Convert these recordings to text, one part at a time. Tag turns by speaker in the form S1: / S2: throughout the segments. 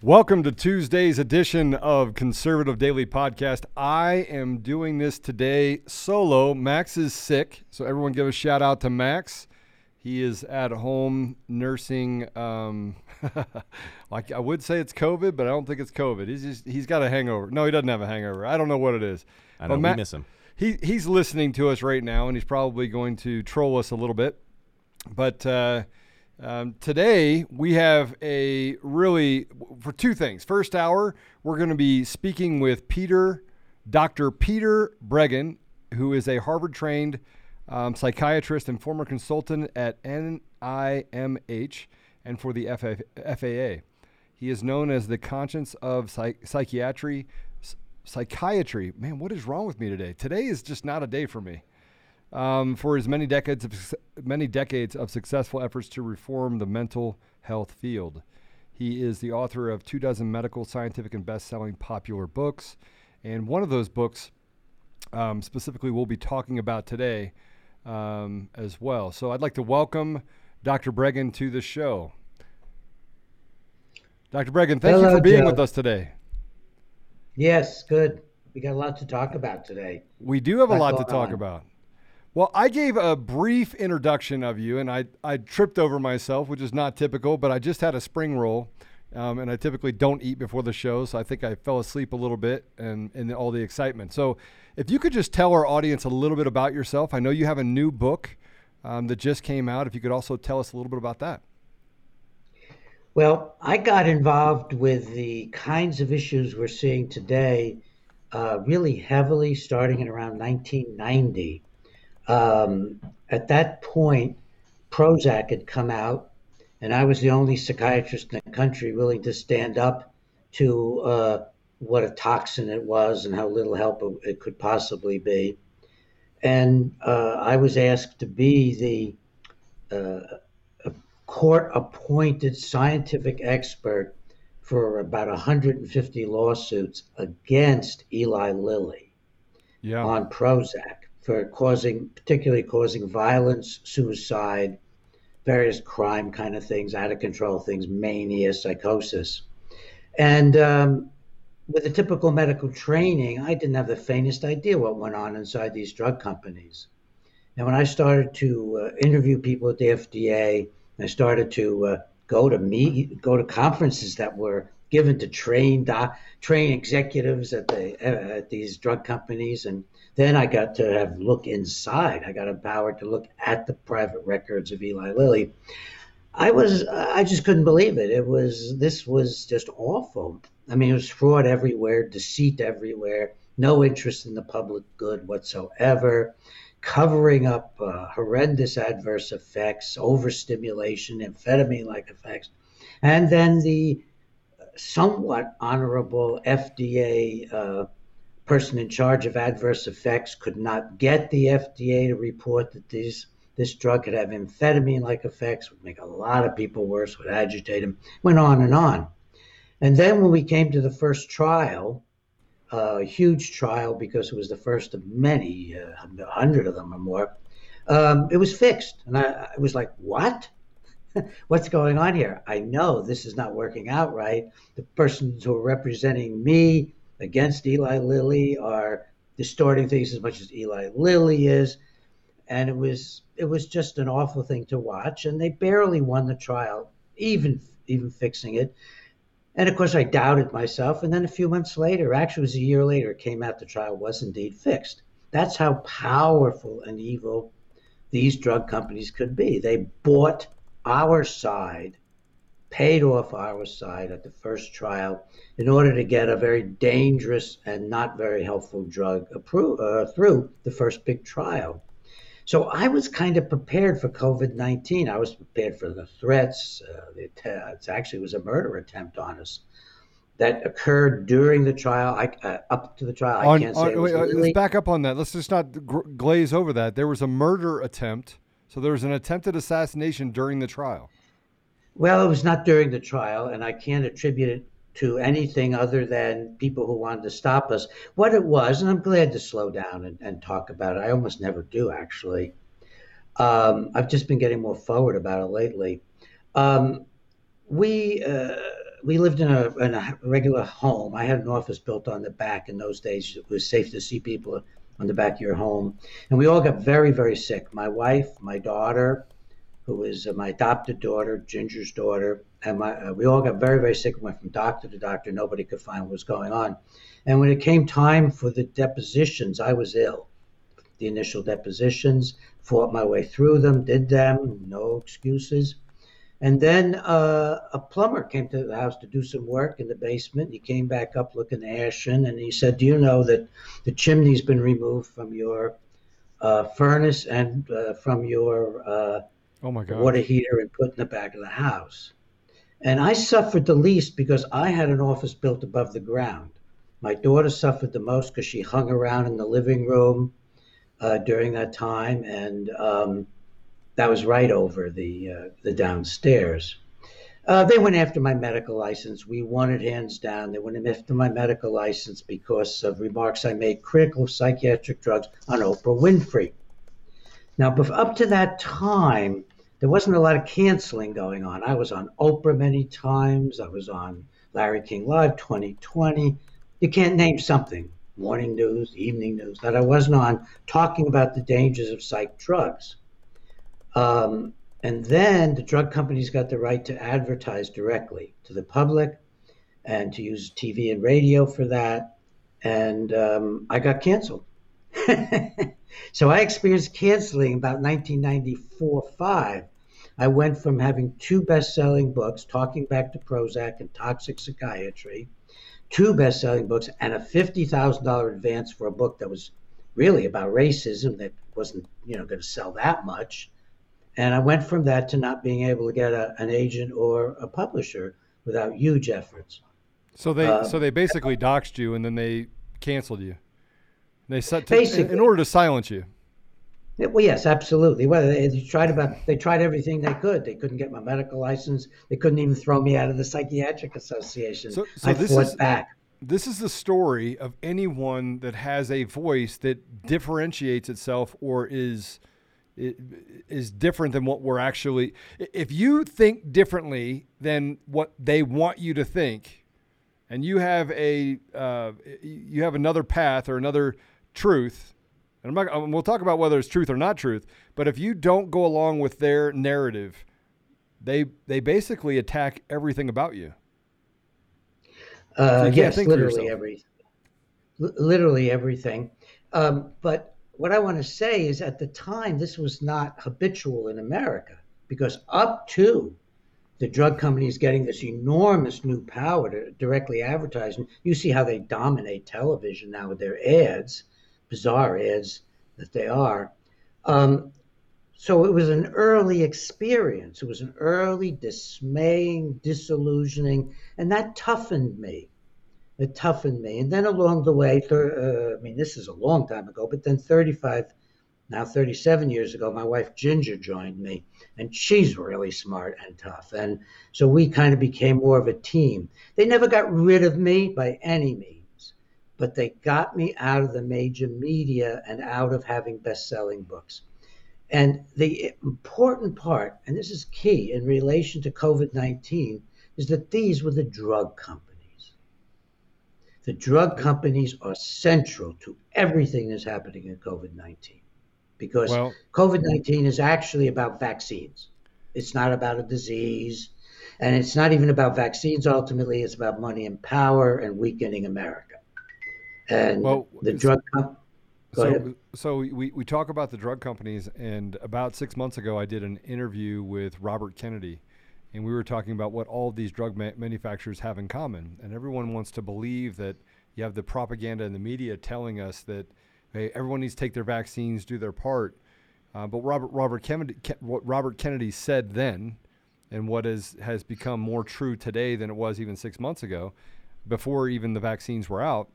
S1: Welcome to Tuesday's edition of Conservative Daily Podcast. I am doing this today solo. Max is sick, so everyone give a shout out to Max. He is at home nursing. Um, like I would say it's COVID, but I don't think it's COVID. He's just he's got a hangover. No, he doesn't have a hangover. I don't know what it is.
S2: I
S1: But
S2: know
S1: Ma-
S2: we miss him.
S1: He he's listening to us right now, and he's probably going to troll us a little bit. But uh, um, today we have a really for two things. First hour, we're going to be speaking with Peter, Dr. Peter Breggin, who is a Harvard-trained um, psychiatrist and former consultant at NIMH and for the FAA. He is known as the conscience of psych- psychiatry. s- Psychiatry, man, what is wrong with me today? Today is just not a day for me um, for his many decades of many decades of successful efforts to reform the mental health field. He is the author of two dozen medical, scientific, and best-selling popular books, and one of those books, um, specifically, we'll be talking about today um, as well. So, I'd like to welcome Dr. Breggin to the show. Dr. Breggin, thank you for being
S3: Joe.
S1: with us today.
S3: Yes, good. We got a lot to talk about today.
S1: We do have a lot to talk
S3: on?
S1: about. Well, I gave a brief introduction of you, and I, I tripped over myself, which is not typical, but I just had a spring roll, um, and I typically don't eat before the show, so I think I fell asleep a little bit and in all the excitement. So, if you could just tell our audience a little bit about yourself, I know you have a new book um, that just came out. If you could also tell us a little bit about that.
S3: Well, I got involved with the kinds of issues we're seeing today uh, really heavily starting in around 1990. Um, at that point, Prozac had come out, and I was the only psychiatrist in the country willing to stand up to uh, what a toxin it was and how little help it, could possibly be. And uh, I was asked to be the uh, court appointed scientific expert for about 150 lawsuits against Eli Lilly
S1: Yeah.
S3: on Prozac for causing, particularly causing violence, suicide, various crime kind of things, out of control things, mania, psychosis. And um, with a typical medical training, I didn't have the faintest idea what went on inside these drug companies. And when I started to uh, interview people at the FDA, I started to uh, go to meet, go to conferences that were given to trained doc, train executives at the uh, at these drug companies, and then I got to have look inside. I got empowered to look at the private records of Eli Lilly. I was I just couldn't believe it. It was this was just awful. I mean, it was fraud everywhere, deceit everywhere, no interest in the public good whatsoever covering up uh, horrendous adverse effects, overstimulation, amphetamine like effects, and then the somewhat honorable FDA uh, person in charge of adverse effects could not get the FDA to report that these this drug could have amphetamine like effects, would make a lot of people worse, would agitate them, went on and on. And then when we came to the first trial, a huge trial because it was the first of many, uh, a hundred of them or more. Um, it was fixed, and I, I was like, "What? What's going on here? I know this is not working out right. The persons who are representing me against Eli Lilly are distorting things as much as Eli Lilly is, and it was it was just an awful thing to watch. And they barely won the trial, even even fixing it. And of course, I doubted myself. And then a few months later, actually, it was a year later, it came out the trial was indeed fixed. That's how powerful and evil these drug companies could be. They bought our side, paid off our side at the first trial in order to get a very dangerous and not very helpful drug appro- uh, through the first big trial. So I was kind of prepared for COVID 19. I was prepared for the threats. Uh, the, it actually was a murder attempt on us that occurred during the trial. I, uh, up to the trial,
S1: on,
S3: I can't say.
S1: On, wait, let's back up on that. Let's just not glaze over that. There was a murder attempt. So there was an attempted assassination during the trial.
S3: Well, it was not during the trial, and I can't attribute it to anything other than people who wanted to stop us. What it was, and I'm glad to slow down and, and talk about it. I almost never do, actually. Um, I've just been getting more forward about it lately. Um, we uh, we lived in a, in a regular home. I had an office built on the back. In those days, it was safe to see people on the back of your home, and we all got very, very sick. My wife, my daughter, who was uh, my adopted daughter, Ginger's daughter, and my, uh, we all got very, very sick. We went from doctor to doctor. Nobody could find what was going on. And when it came time for the depositions, I was ill. The initial depositions, fought my way through them, did them, no excuses. And then uh, a plumber came to the house to do some work in the basement. He came back up looking ashen, and he said, "Do you know that the chimney's been removed from your uh, furnace and uh, from your uh,
S1: Oh my God.
S3: water heater and put in the back of the house. And I suffered the least because I had an office built above the ground. My daughter suffered the most because she hung around in the living room uh, during that time, and um, that was right over the uh, the downstairs. Uh, they went after my medical license. We won it hands down. They went after my medical license because of remarks I made critical of psychiatric drugs on Oprah Winfrey. Now, up to that time, there wasn't a lot of canceling going on. I was on Oprah many times. I was on Larry King Live 2020. You can't name something, morning news, evening news, that I wasn't on talking about the dangers of psych drugs. Um, and then the drug companies got the right to advertise directly to the public and to use TV and radio for that. And um, I got canceled. so I experienced canceling about 1994 5. I went from having two best selling books, Talking Back to Prozac and Toxic Psychiatry, two best selling books, and a $50,000 advance for a book that was really about racism that wasn't you know going to sell that much. And I went from that to not being able to get a, an agent or a publisher without huge efforts.
S1: So they uh, so they basically doxed you and then they canceled you. They set to, Basically, in order to silence you.
S3: Well, yes, absolutely. Well, they, they, tried about they tried everything they could. They couldn't get my medical license. They couldn't even throw me out of the psychiatric association. So, so I this fought
S1: is,
S3: back.
S1: This is the story of anyone that has a voice that differentiates itself or is is different than what we're actually. If you think differently than what they want you to think, and you have a uh, you have another path or another truth, and I'm not, we'll talk about whether it's truth or not truth, but if you don't go along with their narrative, they they basically attack everything about you.
S3: Uh, so you yes, literally everything. Literally everything. Um, but what I want to say is at the time, this was not habitual in America because up to the drug companies getting this enormous new power to directly advertise, and you see how they dominate television now with their ads bizarre ads that they are. Um, so it was an early experience. It was an early dismaying, disillusioning, and that toughened me. It toughened me. And then along the way, uh, I mean, this is a long time ago, but then 35, now 37 years ago, my wife Ginger joined me, and she's really smart and tough. And so we kind of became more of a team. They never got rid of me by any means but they got me out of the major media and out of having best selling books. And the important part, and this is key in relation to COVID 19, is that these were the drug companies. The drug companies are central to everything that's happening in COVID 19 because well, COVID 19 is actually about vaccines. It's not about a disease. And it's not even about vaccines ultimately, it's about money and power and weakening America. And well, the drug company.
S1: So, so we, we talk about the drug companies, and about six months ago, I did an interview with Robert Kennedy, and we were talking about what all of these drug ma- manufacturers have in common. And everyone wants to believe that you have the propaganda and the media telling us that hey, everyone needs to take their vaccines, do their part. Uh, but Robert Robert Kennedy, what Robert Kennedy said then, and what is has become more true today than it was even six months ago, before even the vaccines were out,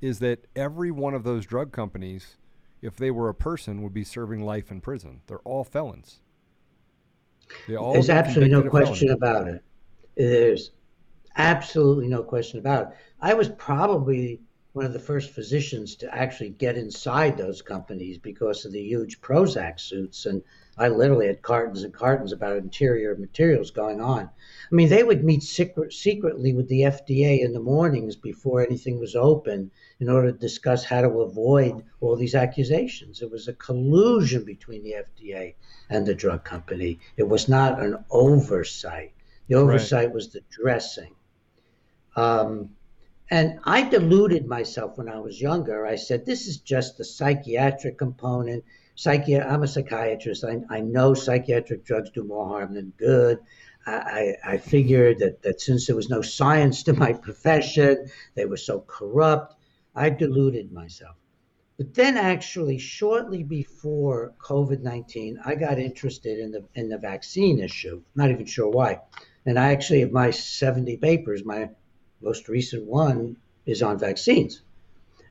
S1: is that every one of those drug companies, if they were a person, would be serving life in prison. They're all felons.
S3: There's absolutely no question felons. about it. There's absolutely no question about it. I was probably one of the first physicians to actually get inside those companies because of the huge Prozac suits. And I literally had cartons and cartons about interior materials going on. I mean, they would meet secret, secretly with the FDA in the mornings before anything was open in order to discuss how to avoid all these accusations. It was a collusion between the FDA and the drug company. It was not an oversight. The oversight right. was the dressing. Um, and I deluded myself when I was younger. I said, this is just the psychiatric component. Psychi- I'm a psychiatrist. I, I know psychiatric drugs do more harm than good. I, I figured that, that since there was no science to my profession, they were so corrupt, I deluded myself. But then, actually, shortly before COVID 19, I got interested in the, in the vaccine issue. Not even sure why. And I actually have my 70 papers, my most recent one is on vaccines.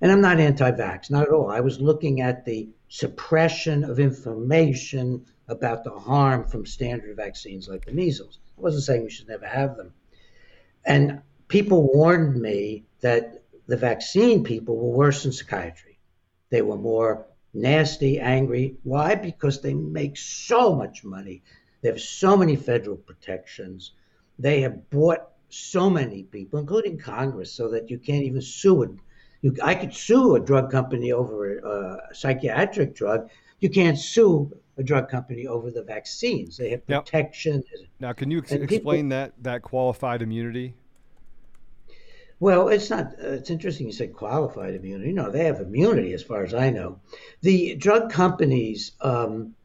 S3: And I'm not anti vax, not at all. I was looking at the suppression of information about the harm from standard vaccines like the measles. I wasn't saying we should never have them. And people warned me that the vaccine people were worse than psychiatry. They were more nasty, angry. Why? Because they make so much money. They have so many federal protections. They have bought so many people, including Congress, so that you can't even sue it. You, I could sue a drug company over a, a psychiatric drug. You can't sue a drug company over the vaccines. They have protection.
S1: Now, now can you ex- explain people, that that qualified immunity?
S3: Well, it's not. Uh, it's interesting you said qualified immunity. No, they have immunity as far as I know. The drug companies um,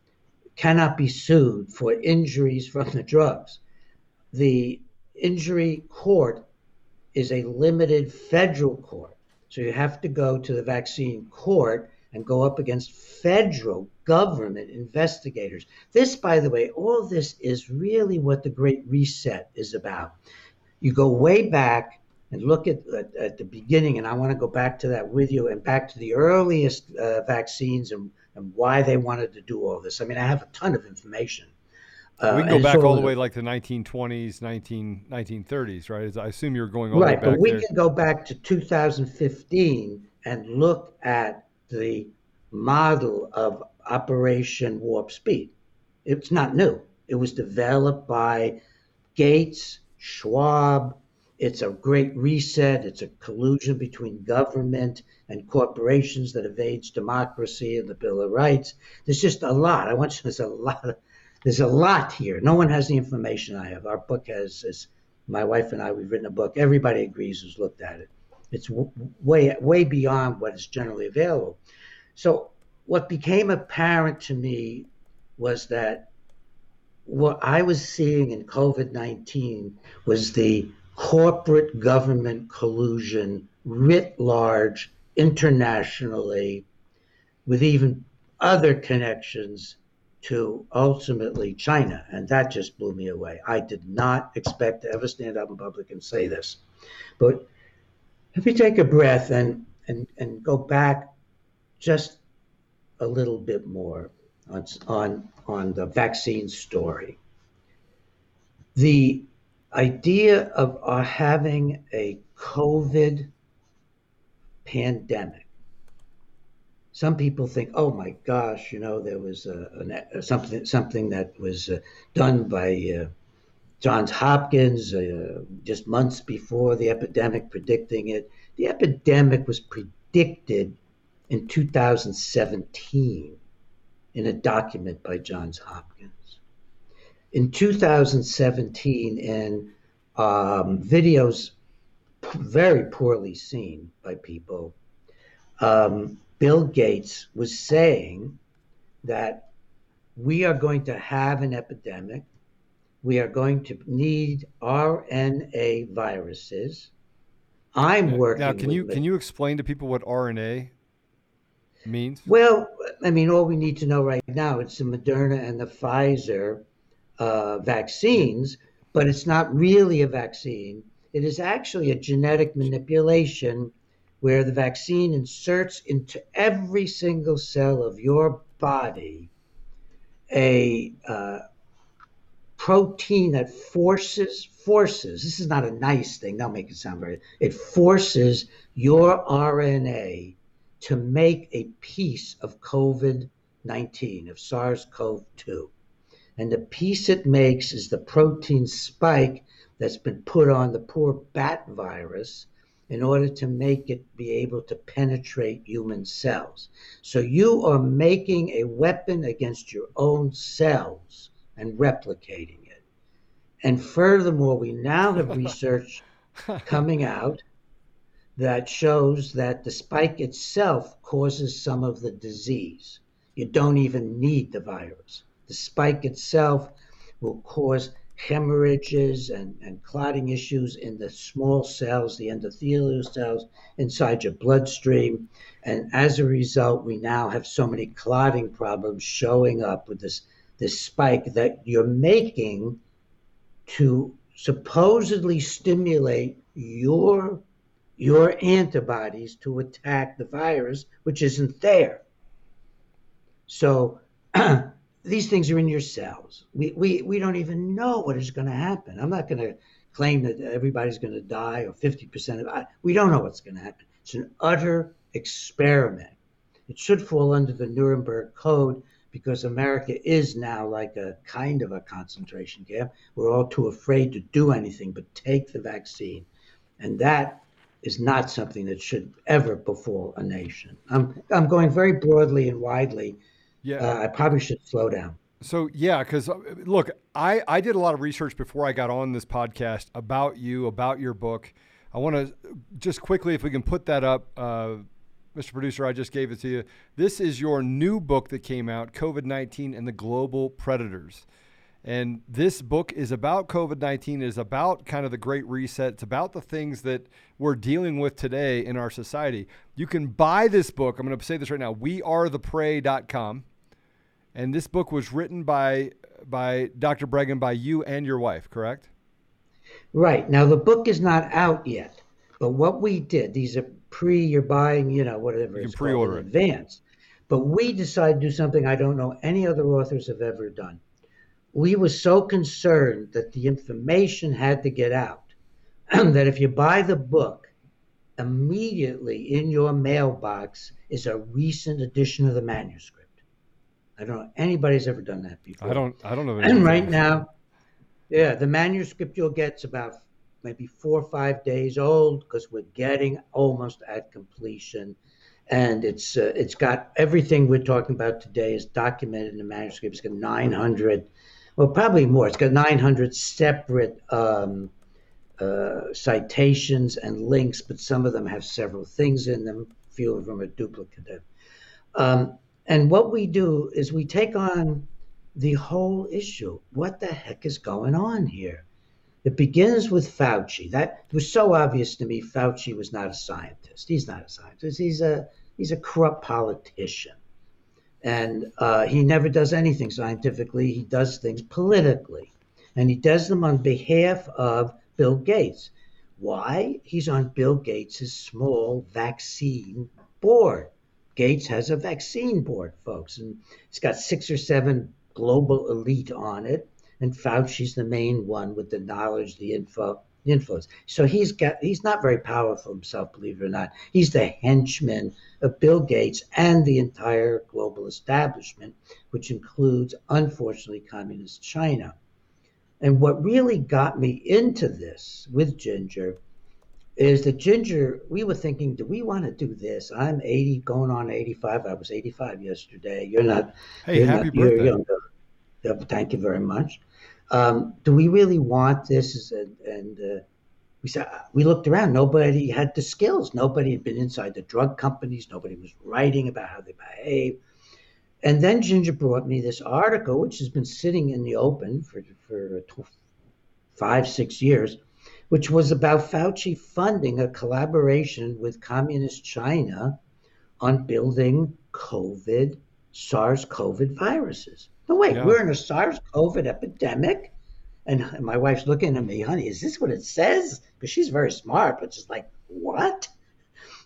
S3: cannot be sued for injuries from the drugs. The injury court is a limited federal court. So you have to go to the vaccine court and go up against federal government investigators. This, by the way, all this is really what the Great Reset is about. You go way back and look at, at, at the beginning, and I want to go back to that with you and back to the earliest uh, vaccines and, and why they wanted to do all this. I mean, I have a ton of information.
S1: Uh, we can go back so, all the way like the 1920s, 19, 1930s, right? I assume you're going all
S3: right,
S1: the way
S3: back Right, but we
S1: there.
S3: can go back to 2015 and look at the model of Operation Warp Speed. It's not new. It was developed by Gates, Schwab. It's a great reset. It's a collusion between government and corporations that evades democracy and the Bill of Rights. There's just a lot. I want you, there's a lot of there's a lot here. No one has the information I have. Our book has, as my wife and I, we've written a book. Everybody agrees who's looked at it. It's way way beyond what is generally available. So what became apparent to me was that what I was seeing in COVID 19 was the corporate government collusion writ large internationally with even other connections to ultimately China. And that just blew me away. I did not expect to ever stand up in public and say this. But if you take a breath and, and, and go back just a little bit more on, on, on the vaccine story, the idea of uh, having a COVID pandemic some people think, oh my gosh, you know, there was a, a something something that was uh, done by uh, Johns Hopkins uh, just months before the epidemic, predicting it. The epidemic was predicted in 2017 in a document by Johns Hopkins. In 2017, in um, videos very poorly seen by people, um, Bill Gates was saying that we are going to have an epidemic. We are going to need RNA viruses. I'm working.
S1: Now, can you can you explain to people what RNA? means?
S3: Well, I mean, all we need to know right now it's the Moderna and the Pfizer uh, vaccines, but it's not really a vaccine. It is actually a genetic manipulation where the vaccine inserts into every single cell of your body a uh, protein that forces forces this is not a nice thing don't make it sound very it forces your rna to make a piece of covid-19 of sars-cov-2 and the piece it makes is the protein spike that's been put on the poor bat virus in order to make it be able to penetrate human cells. So you are making a weapon against your own cells and replicating it. And furthermore, we now have research coming out that shows that the spike itself causes some of the disease. You don't even need the virus. The spike itself will cause hemorrhages and, and clotting issues in the small cells, the endothelial cells inside your bloodstream. And as a result, we now have so many clotting problems showing up with this, this spike that you're making to supposedly stimulate your your antibodies to attack the virus, which isn't there. So these things are in your cells. We, we, we don't even know what is going to happen. I'm not going to claim that everybody's going to die or 50% of. We don't know what's going to happen. It's an utter experiment. It should fall under the Nuremberg Code because America is now like a kind of a concentration camp. We're all too afraid to do anything but take the vaccine. And that is not something that should ever befall a nation. I'm, I'm going very broadly and widely yeah, uh, I probably should slow down.
S1: So yeah, because uh, look, I I did a lot of research before I got on this podcast about you, about your book. I want to just quickly, if we can put that up, uh, Mr. Producer, I just gave it to you. This is your new book that came out, COVID nineteen and the Global Predators. And this book is about COVID 19, is about kind of the great reset. It's about the things that we're dealing with today in our society. You can buy this book. I'm going to say this right now wearetheprey.com. And this book was written by by Dr. Breggin, by you and your wife, correct?
S3: Right. Now the book is not out yet, but what we did, these are pre you're buying, you know, whatever
S1: you
S3: it's
S1: pre-order
S3: in advance. But we decided to do something I don't know any other authors have ever done. We were so concerned that the information had to get out that if you buy the book, immediately in your mailbox is a recent edition of the manuscript. I don't know anybody's ever done that before.
S1: I don't. I don't know.
S3: And right now, yeah, the manuscript you'll get's about maybe four or five days old because we're getting almost at completion, and it's uh, it's got everything we're talking about today is documented in the manuscript. It's got 900, well, probably more. It's got 900 separate. Um, uh, citations and links, but some of them have several things in them. Few of them are duplicative. Um, and what we do is we take on the whole issue. What the heck is going on here? It begins with Fauci. That was so obvious to me. Fauci was not a scientist. He's not a scientist. He's a he's a corrupt politician, and uh, he never does anything scientifically. He does things politically, and he does them on behalf of Bill Gates. Why? He's on Bill Gates' small vaccine board. Gates has a vaccine board, folks, and it's got six or seven global elite on it, and Fauci's the main one with the knowledge, the info, influence. So he's got he's not very powerful himself, believe it or not. He's the henchman of Bill Gates and the entire global establishment, which includes, unfortunately, communist China. And what really got me into this with Ginger is that Ginger, we were thinking, do we want to do this? I'm 80, going on 85. I was 85 yesterday. You're not.
S1: Hey,
S3: you're
S1: happy
S3: not,
S1: birthday.
S3: You're Thank you very much. Um, do we really want this? And, and uh, we said we looked around. Nobody had the skills. Nobody had been inside the drug companies. Nobody was writing about how they behave. And then Ginger brought me this article, which has been sitting in the open for for five, six years which was about Fauci funding a collaboration with Communist China on building COVID, SARS COVID viruses. No, wait,
S1: Yeah.
S3: we're in a SARS COVID epidemic. And my wife's looking at me, honey, is this what it says? Because she's very smart, but she's like, what?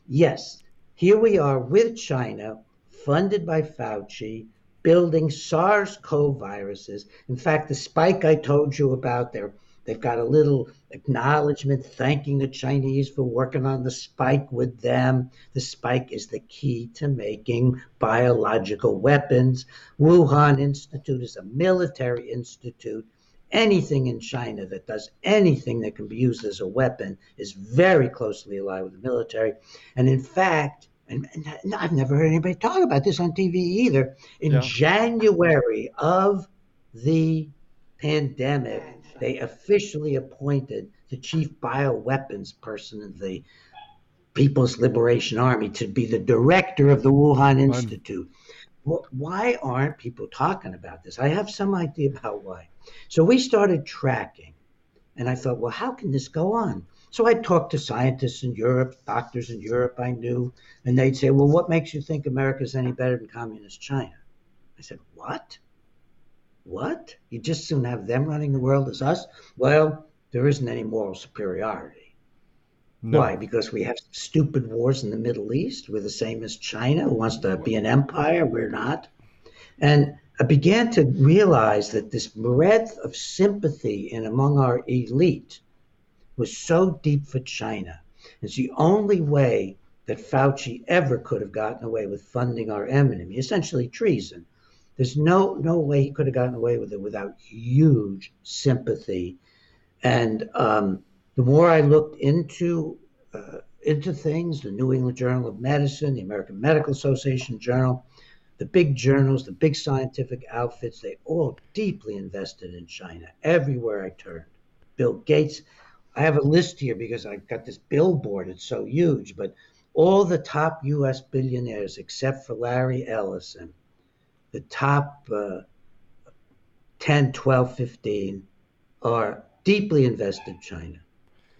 S3: Yes, here we are with China, funded by Fauci, building SARS CoV viruses. In fact, the spike I told you about, they're, they've got a little acknowledgement thanking the Chinese for working on the spike with them. The spike is the key to making biological weapons. Wuhan Institute is a military institute. Anything in China that does anything that can be used as a weapon is very closely allied with the military. And in fact, and, and I've never heard anybody talk about this on TV either. In
S1: Yeah.
S3: January of the pandemic, they officially appointed the chief bioweapons person of the People's Liberation Army to be the director of the Wuhan Institute. Wh- Why aren't people talking about this? I have some idea about why. So we started tracking, and I thought, well, how can this go on? So I talked to scientists in Europe, doctors in Europe I knew, and they'd say, well, what makes you think America's any better than communist China? I said, what? What? You just soon have them running the world as us? Well, there isn't any moral superiority.
S1: No.
S3: Why? Because we have stupid wars in the Middle East. We're the same as China, who wants to be an empire. We're not. And I began to realize that this breadth of sympathy in among our elite was so deep for China. It's the only way that Fauci ever could have gotten away with funding our enemy, essentially treason. There's no no way he could have gotten away with it without huge sympathy. And um, the more I looked into uh, into things, the New England Journal of Medicine, the American Medical Association Journal, the big journals, the big scientific outfits, they all deeply invested in China everywhere I turned. Bill Gates, I have a list here because I've got this billboard, it's so huge, but all the top US billionaires except for Larry Ellison, the top uh, 10, 12, 15 are deeply invested in China.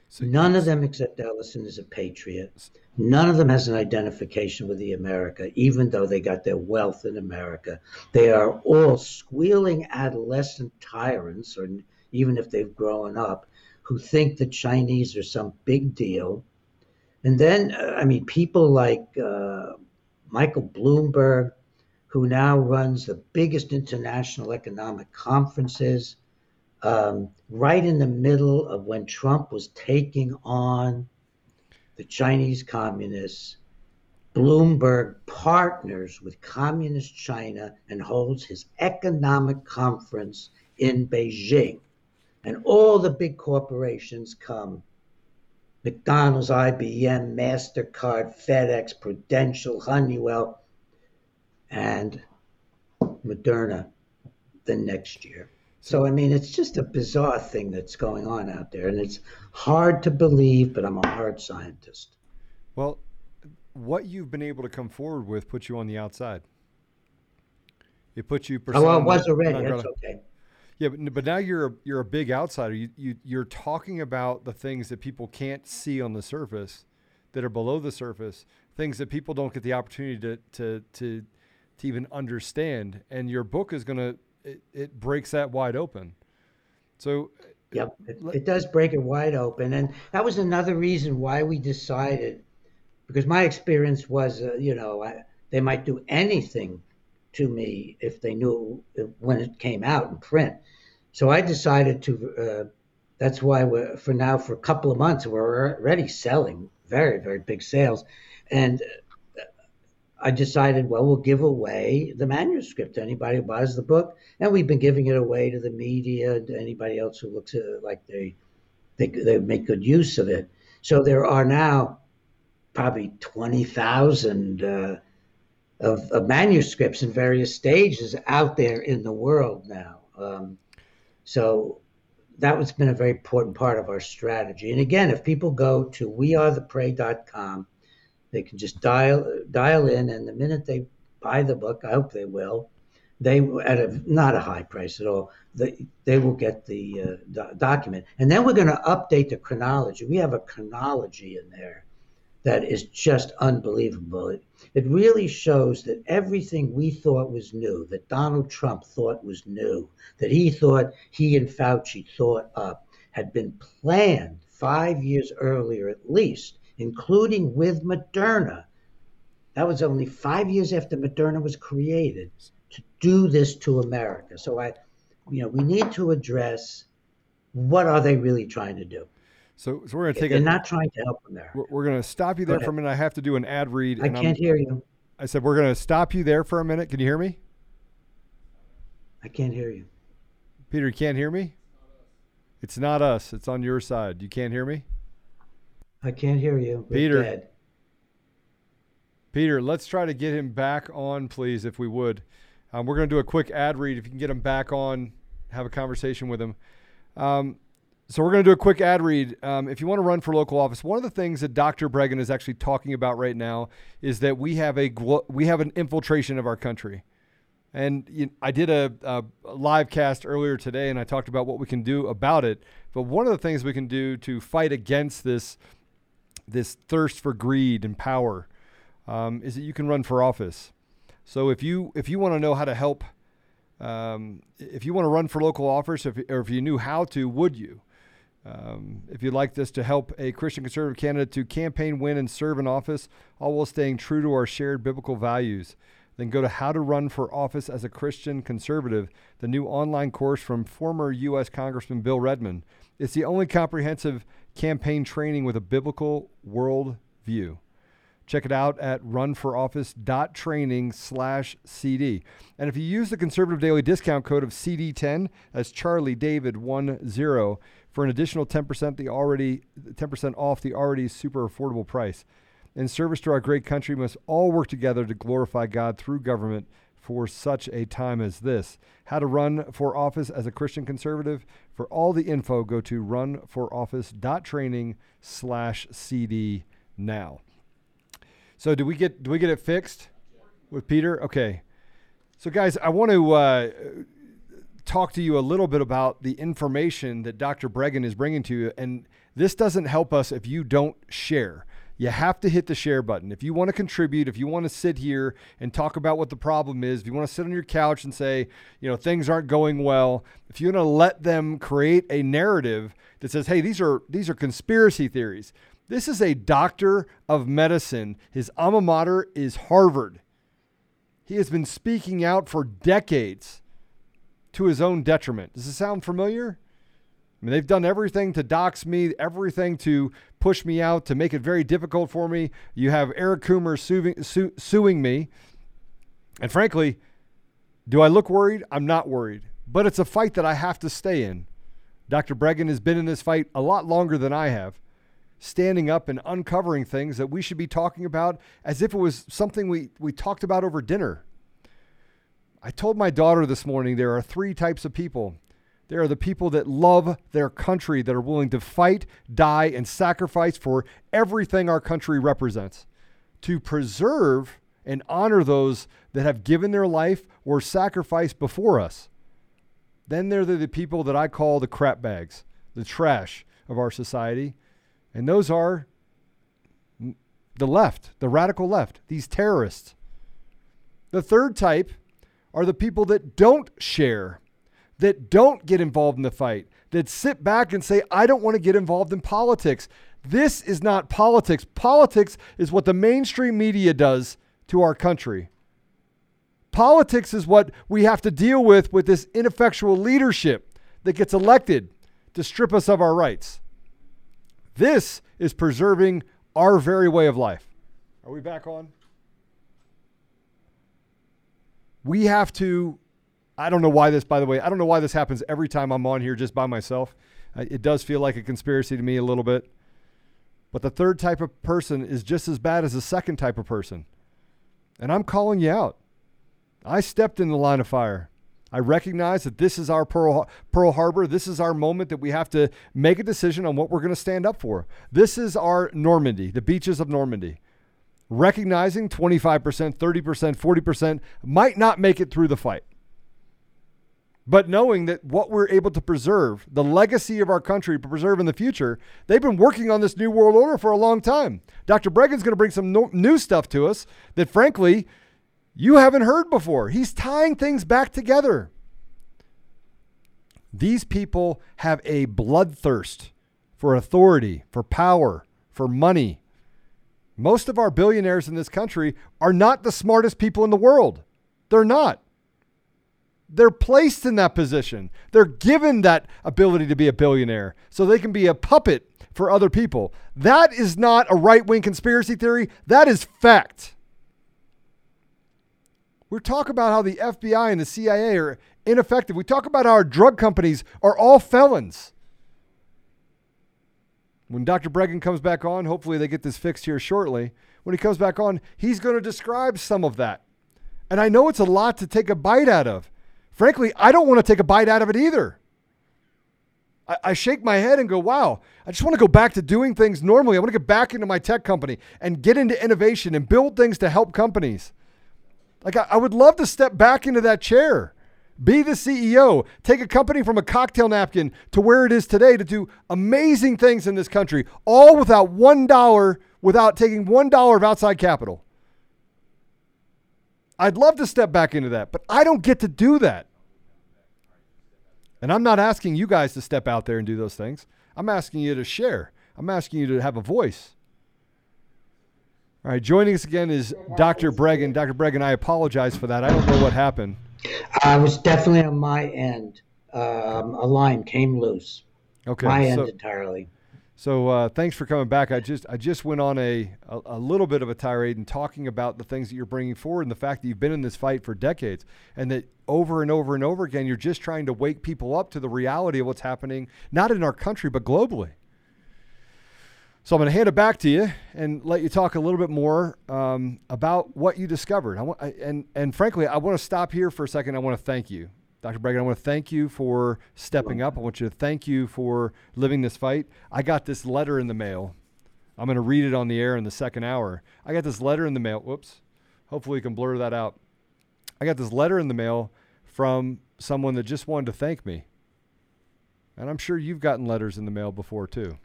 S1: So-
S3: None of them except Ellison is a patriot. None of them has an identification with the America, even though they got their wealth in America. They are all squealing adolescent tyrants, or even if they've grown up, who think the Chinese are some big deal. And then, uh, I mean, people like uh, Michael Bloomberg, who now runs the biggest international economic conferences um, right in the middle of when Trump was taking on the Chinese communists. Bloomberg partners with communist China and holds his economic conference in Beijing. And all the big corporations come McDonald's, IBM, MasterCard, FedEx, Prudential, Honeywell, and Moderna the next year. So, I mean, it's just a bizarre thing that's going on out there. And it's hard to believe, but I'm a hard scientist.
S1: Well, what you've been able to come forward with puts you on the outside. It puts you.
S3: Oh, well, it was already.
S1: non
S3: That's okay.
S1: Yeah, but, but now you're a, you're a big outsider. You, you you're talking about the things that people can't see on the surface, that are below the surface, things that people don't get the opportunity to to to, to even understand. And your book is gonna it, it breaks that wide open. So
S3: Yep, it, it does break it wide open, and that was another reason why we decided. Because my experience was, uh, you know, I, they might do anything to me if they knew it, when it came out in print. So I decided to. Uh, that's why we're for now for a couple of months we're already selling very very big sales, and uh, I decided well we'll give away the manuscript to anybody who buys the book, and we've been giving it away to the media to anybody else who looks at it like they they they make good use of it. So there are now probably twenty thousand. Uh, of, of manuscripts in various stages out there in the world now. Um, so that has been a very important part of our strategy. And again, if people go to wearetheprey.com, they can just dial dial in, and the minute they buy the book, I hope they will, they at a not a high price at all. They they will get the uh, do- document, and then we're going to update the chronology. We have a chronology in there that is just unbelievable. It, it really shows that everything we thought was new, that Donald Trump thought was new, that he thought he and Fauci thought up, had been planned five years earlier at least, including with Moderna. That was only five years after Moderna was created to do this to America. So I, you know, we need to address what are they really trying to do.
S1: So, so we're going to take.
S3: They're
S1: a,
S3: not trying to help America.
S1: We're, we're going to stop you there for a minute. I have to do an ad read.
S3: I can't
S1: I'm,
S3: hear you.
S1: I said we're going to stop you there for a minute. Can you hear me,
S3: I can't hear you.
S1: Peter? You can't hear me. It's not us. It's on your side. You can't hear me,
S3: I can't hear you. We're
S1: Peter.
S3: dead.
S1: Peter. Let's try to get him back on, please, if we would. Um, we're going to do a quick ad read. If you can get him back on, have a conversation with him. Um, so we're going to do a quick ad read. Um, if you want to run for local office, one of the things that Dr. Breggin is actually talking about right now is that we have a glo- we have an infiltration of our country. And you I did a, a live cast earlier today, and I talked about what we can do about it. But one of the things we can do to fight against this this thirst for greed and power um, is that you can run for office. So if you if you want to know how to help, um, if you want to run for local office, if, or if you knew how to, would you? Um, if you'd like this to help a Christian conservative candidate to campaign, win, and serve in office, all while staying true to our shared biblical values, then go to How to Run for Office as a Christian Conservative, the new online course from former U.S. Congressman Bill Redmond. It's the only comprehensive campaign training with a biblical world view. Check it out at runforoffice.training slash CD. And if you use the Conservative Daily discount code of CD10, that's Charlie David 10, for an additional 10% the already 10% off the already super affordable price. In service to our great country, we must all work together to glorify God through government for such a time as this. How to run for office as a Christian conservative. For all the info, go to runforoffice.training slash CD now. So do we get do we get it fixed with Peter? Okay. So guys, I want to uh, talk to you a little bit about the information that Dr. Breggin is bringing to you, and this doesn't help us if you don't share. You have to hit the share button. If you want to contribute, if you want to sit here and talk about what the problem is, if you want to sit on your couch and say, you know, things aren't going well, if you want to let them create a narrative that says, hey, these are these are conspiracy theories. This is a doctor of medicine. His alma mater is Harvard. He has been speaking out for decades to his own detriment. Does it sound familiar? I mean, they've done everything to dox me, everything to push me out, to make it very difficult for me. You have Eric Coomer suing, su- suing me. And frankly, do I look worried? I'm not worried. But it's a fight that I have to stay in. Dr. Breggin has been in this fight a lot longer than I have, standing up and uncovering things that we should be talking about as if it was something we, we talked about over dinner. I told my daughter this morning there are three types of people. There are the people that love their country, that are willing to fight, die, and sacrifice for everything our country represents to preserve and honor those that have given their life or sacrificed before us. Then there are the people that I call the crap bags, the trash of our society. And those are the left, the radical left, these terrorists. The third type are the people that don't share, that don't get involved in the fight, that sit back and say, I don't want to get involved in politics. This is not politics. Politics is what the mainstream media does to our country. Politics is what we have to deal with with this ineffectual leadership that gets elected to strip us of our rights. This is preserving our very way of life. Are we back on? We have to. I don't know why this, by the way, I don't know why this happens every time I'm on here just by myself. It does feel like a conspiracy to me a little bit. But the third type of person is just as bad as the second type of person. And I'm calling you out. I stepped in the line of fire. I recognize that this is our Pearl, Pearl Harbor. This is our moment that we have to make a decision on what we're going to stand up for. This is our Normandy, the beaches of Normandy. Recognizing 25%, 30%, 40% might not make it through the fight. But knowing that what we're able to preserve, the legacy of our country to preserve in the future, they've been working on this new world order for a long time. Dr. Breggin's going to bring some no- new stuff to us that, frankly, you haven't heard before. He's tying things back together. These people have a bloodthirst for authority, for power, for money. Most of our billionaires in this country are not the smartest people in the world. They're not. They're placed in that position. They're given that ability to be a billionaire so they can be a puppet for other people. That is not a right wing conspiracy theory. That is fact. We talk about how the FBI and the CIA are ineffective. We talk about how our drug companies are all felons. When Dr. Breggin comes back on, hopefully they get this fixed here shortly. When he comes back on, he's going to describe some of that. And I know it's a lot to take a bite out of. Frankly, I don't want to take a bite out of it either. I, I shake my head and go, wow, I just want to go back to doing things normally. I want to get back into my tech company and get into innovation and build things to help companies. Like, I, I would love to step back into that chair, be the CEO, take a company from a cocktail napkin to where it is today to do amazing things in this country, all without one dollar, without taking one dollar of outside capital. I'd love to step back into that, but I don't get to do that. And I'm not asking you guys to step out there and do those things. I'm asking you to share. I'm asking you to have a voice. All right, joining us again is Dr. Breggin. Dr. Breggin, I apologize for that. I don't know what happened.
S3: I was definitely on my end. Um, a line came loose.
S1: Okay,
S3: my end entirely.
S1: So uh, thanks for coming back. I just I just went on a, a a little bit of a tirade and talking about the things that you're bringing forward and the fact that you've been in this fight for decades and that over and over and over again you're just trying to wake people up to the reality of what's happening not in our country but globally. So I'm going to hand it back to you and let you talk a little bit more um, about what you discovered. I want, I, and and frankly, I want to stop here for a second. I want to thank you, Dr. Breggin. I want to thank you for stepping up. I want you to thank you for living this fight. I got this letter in the mail. I'm going to read it on the air in the second hour. I got this letter in the mail. Whoops. Hopefully, you can blur that out. I got this letter in the mail from someone that just wanted to thank me. And I'm sure you've gotten letters in the mail before too.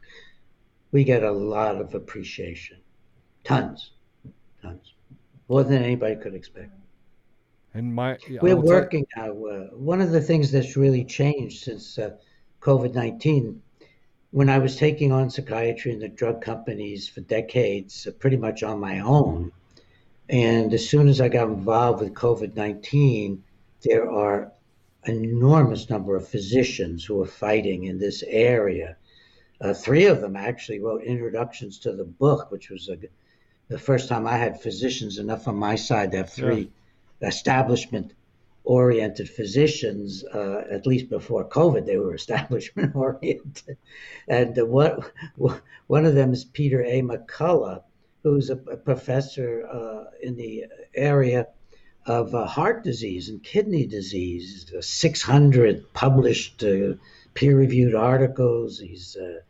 S3: We get a lot of appreciation. Tons. Tons. More than anybody could expect.
S1: And my
S3: We're working now. Uh, one of the things that's really changed since uh, COVID 19, when I was taking on psychiatry and the drug companies for decades, uh, pretty much on my own, and as soon as I got involved with COVID 19, there are an enormous number of physicians who are fighting in this area. Uh, three of them actually wrote introductions to the book, which was a, the first time I had physicians enough on my side to have three establishment oriented physicians, uh, at least before COVID, they were establishment oriented. And uh, what, one of them is Peter A. McCullough, who's a, a professor uh, in the area of uh, heart disease and kidney disease, 600 published uh, peer reviewed articles. He's uh,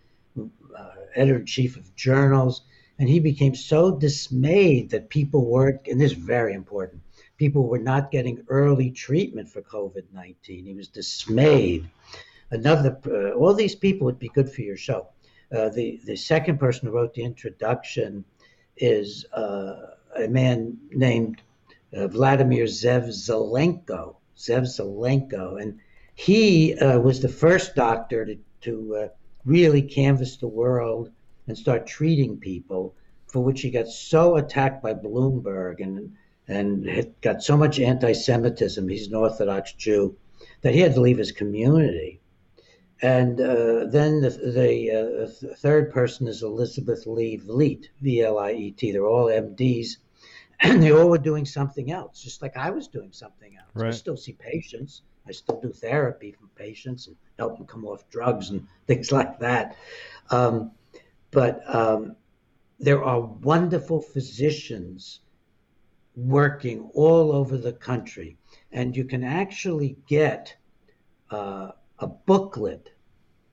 S3: editor in chief of journals. And he became so dismayed that people weren't, and this is very important, people were not getting early treatment for COVID 19. He was dismayed. Another, uh, all these people would be good for your show. Uh, the, the second person who wrote the introduction is uh, a man named uh, Vladimir Zev Zelenko. Zev Zelenko. And he uh, was the first doctor to, to uh, really canvass the world and start treating people, for which he got so attacked by Bloomberg and and had got so much anti-Semitism. He's an Orthodox Jew that he had to leave his community. And uh, then the, the uh, third person is Elizabeth Lee Vliet, V-L-I-E-T. They're all MDs, and they all were doing something else, just like I was doing something else. I still see patients. I still do therapy for patients and help them come off drugs and things like that. Um, but um, there are wonderful physicians working all over the country, and you can actually get uh, a booklet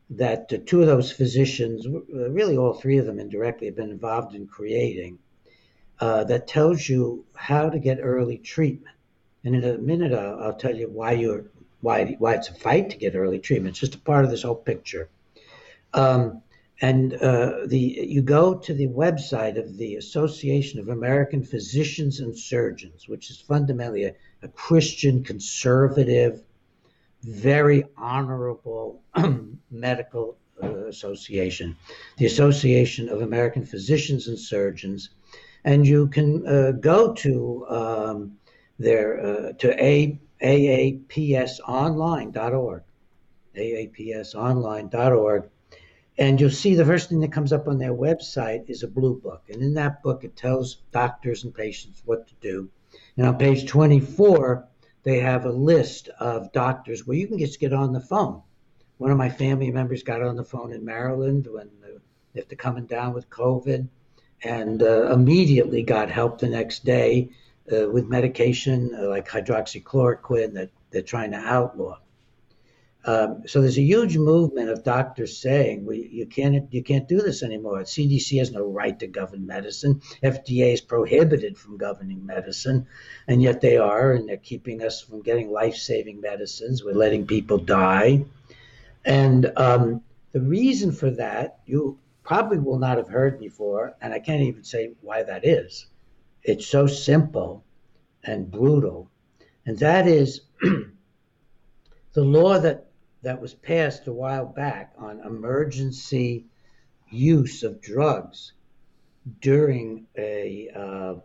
S3: that the two of those physicians, really all three of them indirectly, have been involved in creating. Uh, that tells you how to get early treatment, and in a minute I'll, I'll tell you why you're why why it's a fight to get early treatment. It's just a part of this whole picture. Um, and uh, the you go to the website of the Association of American Physicians and Surgeons, which is fundamentally a, a Christian conservative, very honorable medical uh, association, the Association of American Physicians and Surgeons, and you can uh, go to um, their uh, to a aapsonline.org, aapsonline.org and you'll see the first thing that comes up on their website is a blue book. And in that book, it tells doctors and patients what to do. And on page 24, they have a list of doctors where you can just get on the phone. One of my family members got on the phone in Maryland when after coming down with COVID and uh, immediately got help the next day uh, with medication uh, like hydroxychloroquine that they're trying to outlaw. Um, so there's a huge movement of doctors saying we, you can't you can't do this anymore. CDC has no right to govern medicine. FDA is prohibited from governing medicine, and yet they are, and they're keeping us from getting life-saving medicines. We're letting people die, and um, the reason for that you probably will not have heard before, and I can't even say why that is. It's so simple and brutal, and that is. the law that that was passed a while back on emergency use of drugs during a uh,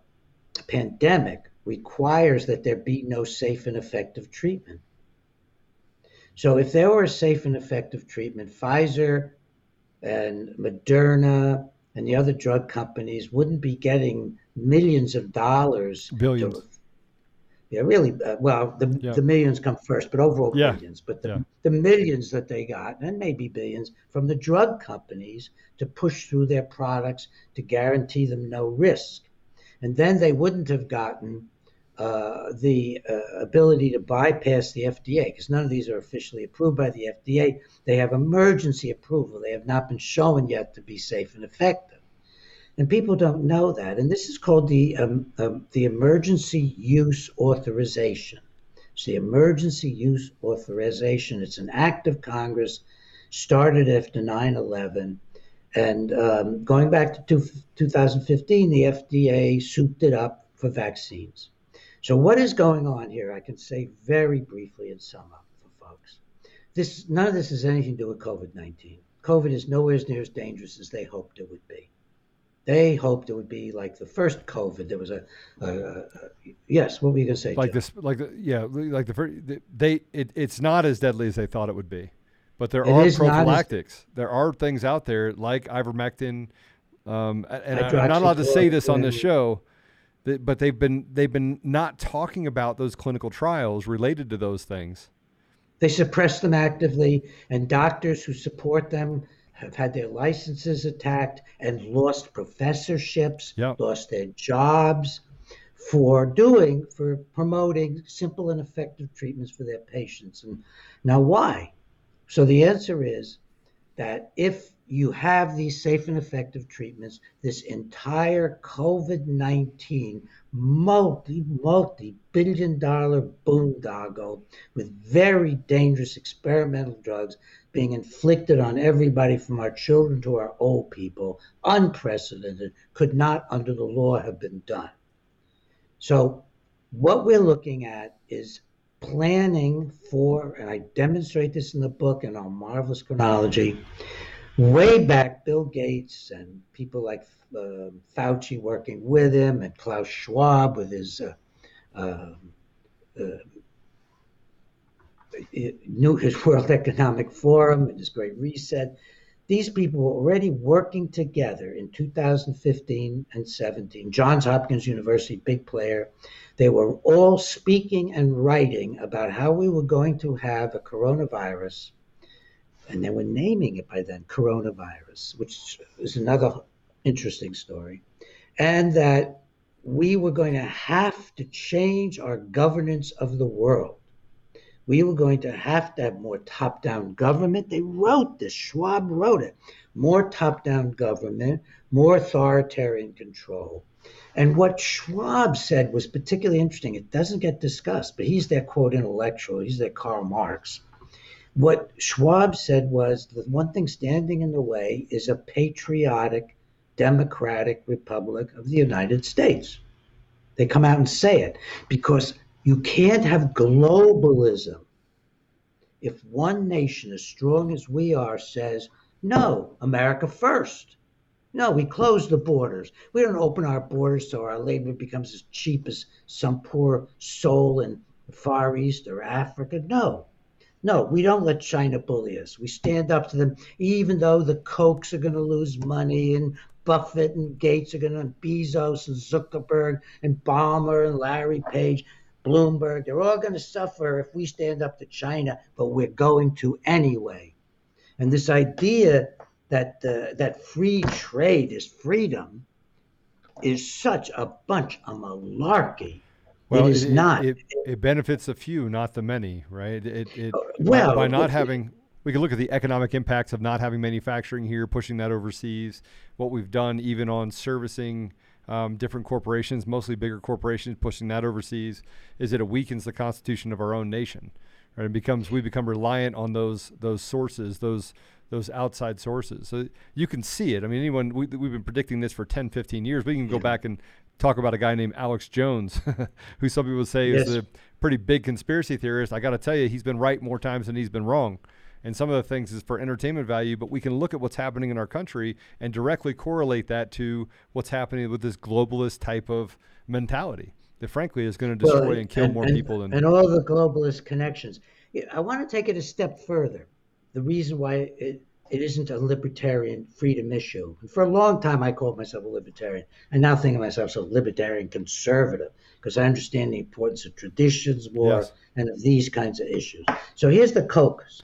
S3: pandemic requires that there be no safe and effective treatment. So, if there were a safe and effective treatment, Pfizer and Moderna and the other drug companies wouldn't be getting millions of dollars
S1: billions
S3: to, yeah, really. Uh, well, the, yeah. the millions come first, but overall yeah. billions. But the, yeah. The millions that they got, and maybe billions, from the drug companies to push through their products to guarantee them no risk. And then they wouldn't have gotten uh, the uh, ability to bypass the FDA because none of these are officially approved by the FDA. They have emergency approval. They have not been shown yet to be safe and effective and people don't know that. And this is called the um, um, the emergency use authorization. It's the emergency use authorization. It's an act of Congress started after 9/11, and um, going back to two, 2015, the FDA souped it up for vaccines. So what is going on here? I can say very briefly and sum up for folks. This none of this has anything to do with COVID-19. COVID is nowhere as near as dangerous as they hoped it would be. They hoped it would be like the first COVID. There was a, a, a yes. What were you going to say?
S1: Like this, like the yeah, like the first. They it, it's not as deadly as they thought it would be, but there
S3: it
S1: are prophylactics. As, there are things out there like ivermectin, um, and I'm not allowed to say this on this show, but they've been they've been not talking about those clinical trials related to those things.
S3: They suppress them actively, and doctors who support them have had their licenses attacked and lost professorships, yep. lost their jobs for doing, for promoting simple and effective treatments for their patients. And now, why? So the answer is that if you have these safe and effective treatments, this entire COVID 19 multi, multi billion dollar boondoggle with very dangerous experimental drugs being inflicted on everybody from our children to our old people, unprecedented, could not under the law have been done. So, what we're looking at is planning for, and I demonstrate this in the book in our marvelous chronology, way back, Bill Gates and people like uh, Fauci working with him, and Klaus Schwab with his uh, uh, uh New his World Economic Forum and his Great Reset. These people were already working together in 2015 and 17. Johns Hopkins University, big player. They were all speaking and writing about how we were going to have a coronavirus, and they were naming it by then coronavirus, which is another interesting story, and that we were going to have to change our governance of the world we were going to have to have more top down government. They wrote this, Schwab wrote it. More top down government, more authoritarian control. And what Schwab said was particularly interesting. It doesn't get discussed, but he's their quote intellectual. He's their Karl Marx. What Schwab said was the one thing standing in the way is a patriotic, democratic republic of the United States. They come out and say it because you can't have globalism if one nation as strong as we are says, no, America first. No, we close the borders. We don't open our borders so our labor becomes as cheap as some poor soul in the Far East or Africa. No, no, we don't let China bully us. We stand up to them, even though the Kochs are going to lose money and Buffett and Gates are going to, Bezos and Zuckerberg and Ballmer and Larry Page, Bloomberg, they're all going to suffer if we stand up to China, but we're going to anyway. And this idea that uh, that free trade is freedom is such a bunch of malarkey.
S1: Well,
S3: it is
S1: it,
S3: not.
S1: It, it, benefits the few, not the many, right? It, it
S3: well,
S1: by, by not having, we can look at the economic impacts of not having manufacturing here, pushing that overseas. What we've done, even on servicing um, different corporations, mostly bigger corporations, pushing that overseas, is that it weakens the constitution of our own nation. Right? It becomes we become reliant on those those sources, those those outside sources. So you can see it. I mean, anyone, we, have been predicting this for 10, 15 years. We can go back and talk about a guy named Alex Jones, who some people say yes. is a pretty big conspiracy theorist. I got to tell you, he's been right more times than he's been wrong. And some of the things is for entertainment value, but we can look at what's happening in our country and directly correlate that to what's happening with this globalist type of mentality that, frankly, is going to destroy well, and kill
S3: and,
S1: more
S3: and,
S1: people than
S3: and all the globalist connections. I want to take it a step further the reason why it, it isn't a libertarian freedom issue. And for a long time, I called myself a libertarian. I now think of myself as a libertarian conservative because I understand the importance of traditions more yes. and of these kinds of issues. So here's the Kochs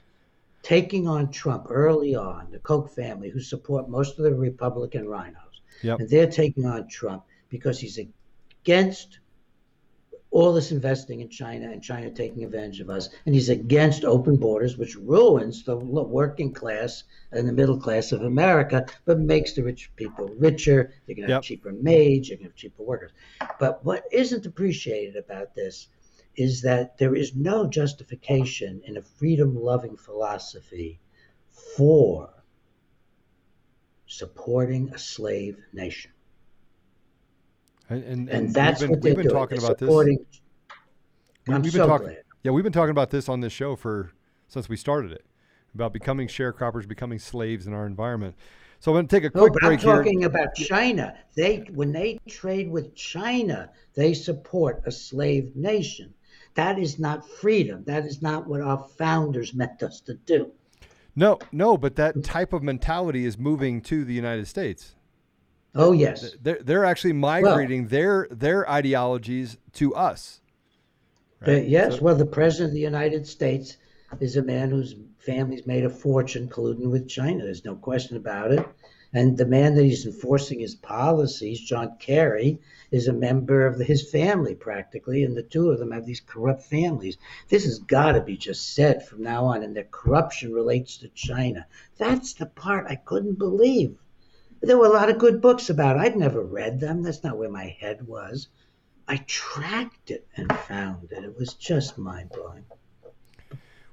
S3: taking on Trump early on, the Koch family, who support most of the Republican rhinos. Yep. And they're taking on Trump because he's against all this investing in China and China taking advantage of us. And he's against open borders, which ruins the working class and the middle class of America, but makes the rich people richer. They're going to yep. have cheaper maids, they're going to have cheaper workers. But what isn't appreciated about this is that there is no justification in a freedom loving philosophy for supporting a slave nation.
S1: And, and, and, that's we've been, what we've been talking about this.
S3: I'm
S1: we've
S3: so
S1: talking,
S3: glad.
S1: Yeah, we've been talking about this on this show for since we started it about becoming sharecroppers, becoming slaves in our environment. So I'm going to take a quick
S3: no, but
S1: break
S3: I'm talking
S1: here.
S3: about China. They when they trade with China, they support a slave nation. That is not freedom. That is not what our founders meant us to do.
S1: No, no, but that type of mentality is moving to the United States.
S3: Oh yes,
S1: they're they're actually migrating well, their their ideologies to us.
S3: Right? yes, so, well, the president of the United States is a man whose family's made a fortune colluding with China. There's no question about it. And the man that he's enforcing his policies, John Kerry, is a member of his family practically, and the two of them have these corrupt families. This has got to be just said from now on, and their corruption relates to China. That's the part I couldn't believe. There were a lot of good books about it. I'd never read them. That's not where my head was. I tracked it and found it. It was just mind blowing.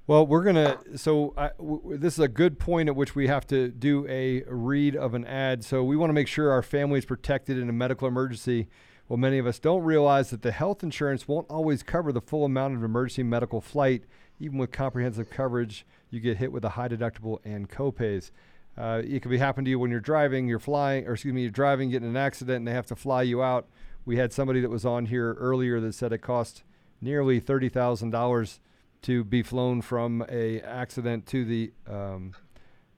S1: Well, we're gonna. So I, w- this is a good point at which we have to do a read of an ad. So we want to make sure our family is protected in a medical emergency. Well, many of us don't realize that the health insurance won't always cover the full amount of emergency medical flight. Even with comprehensive coverage, you get hit with a high deductible and copays. Uh, it could be happen to you when you're driving, you're flying, or excuse me, you're driving, getting an accident, and they have to fly you out. We had somebody that was on here earlier that said it cost nearly thirty thousand dollars to be flown from a accident to the um,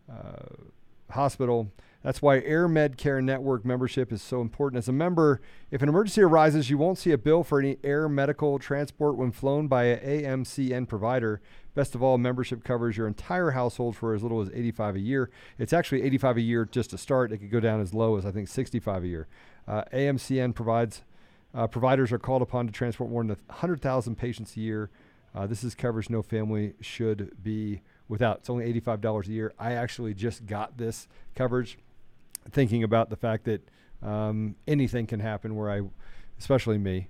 S1: uh, hospital. That's why AirMedCare Network membership is so important. As a member, if an emergency arises, you won't see a bill for any air medical transport when flown by an AMCN provider. Best of all, membership covers your entire household for as little as 85 a year. It's actually 85 a year just to start. It could go down as low as I think 65 a year. Uh, AMCN provides uh, providers are called upon to transport more than 100,000 patients a year. Uh, this is coverage no family should be without. It's only $85 a year. I actually just got this coverage, thinking about the fact that um, anything can happen where I, especially me,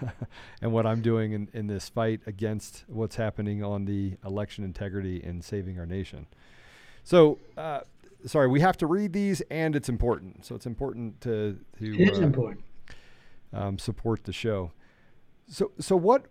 S1: and what I'm doing in, in this fight against what's happening on the election integrity and saving our nation. So, uh, sorry, we have to read these, and it's important. So it's important to to
S3: It is
S1: uh,
S3: important.
S1: um, support the show. So, so what,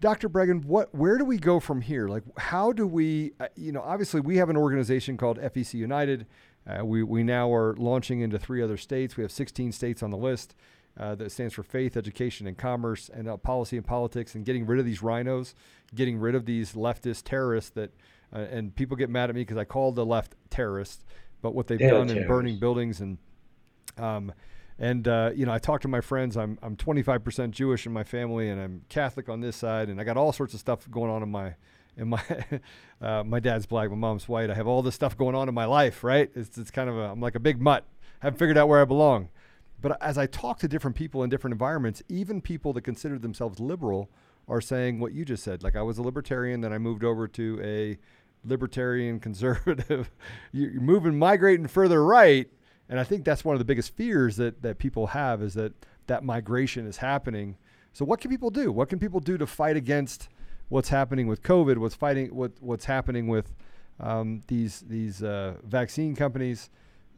S1: Dr. Breggin, what, where do we go from here? Like, how do we, uh, you know, obviously we have an organization called FEC United. Uh, we, we now are launching into three other states. We have 16 states on the list. Uh, that stands for faith, education, and commerce, and uh, policy and politics, and getting rid of these rhinos, getting rid of these leftist terrorists that, uh, and people get mad at me because I call the left terrorists, but what they've
S3: They're
S1: done in burning buildings and, um, and uh, you know, I talk to my friends. I'm I'm 25% Jewish in my family, and I'm Catholic on this side, and I got all sorts of stuff going on in my in my uh, my dad's black, my mom's white. I have all this stuff going on in my life, right? It's it's kind of a I'm like a big mutt. I haven't figured out where I belong. But as I talk to different people in different environments, even people that consider themselves liberal are saying what you just said. Like I was a libertarian, then I moved over to a libertarian conservative. You- You're moving, migrating further right, and I think that's one of the biggest fears that that people have is that that migration is happening. So what can people do? What can people do to fight against what's happening with COVID? What's fighting? What what's happening with um, these these uh, vaccine companies?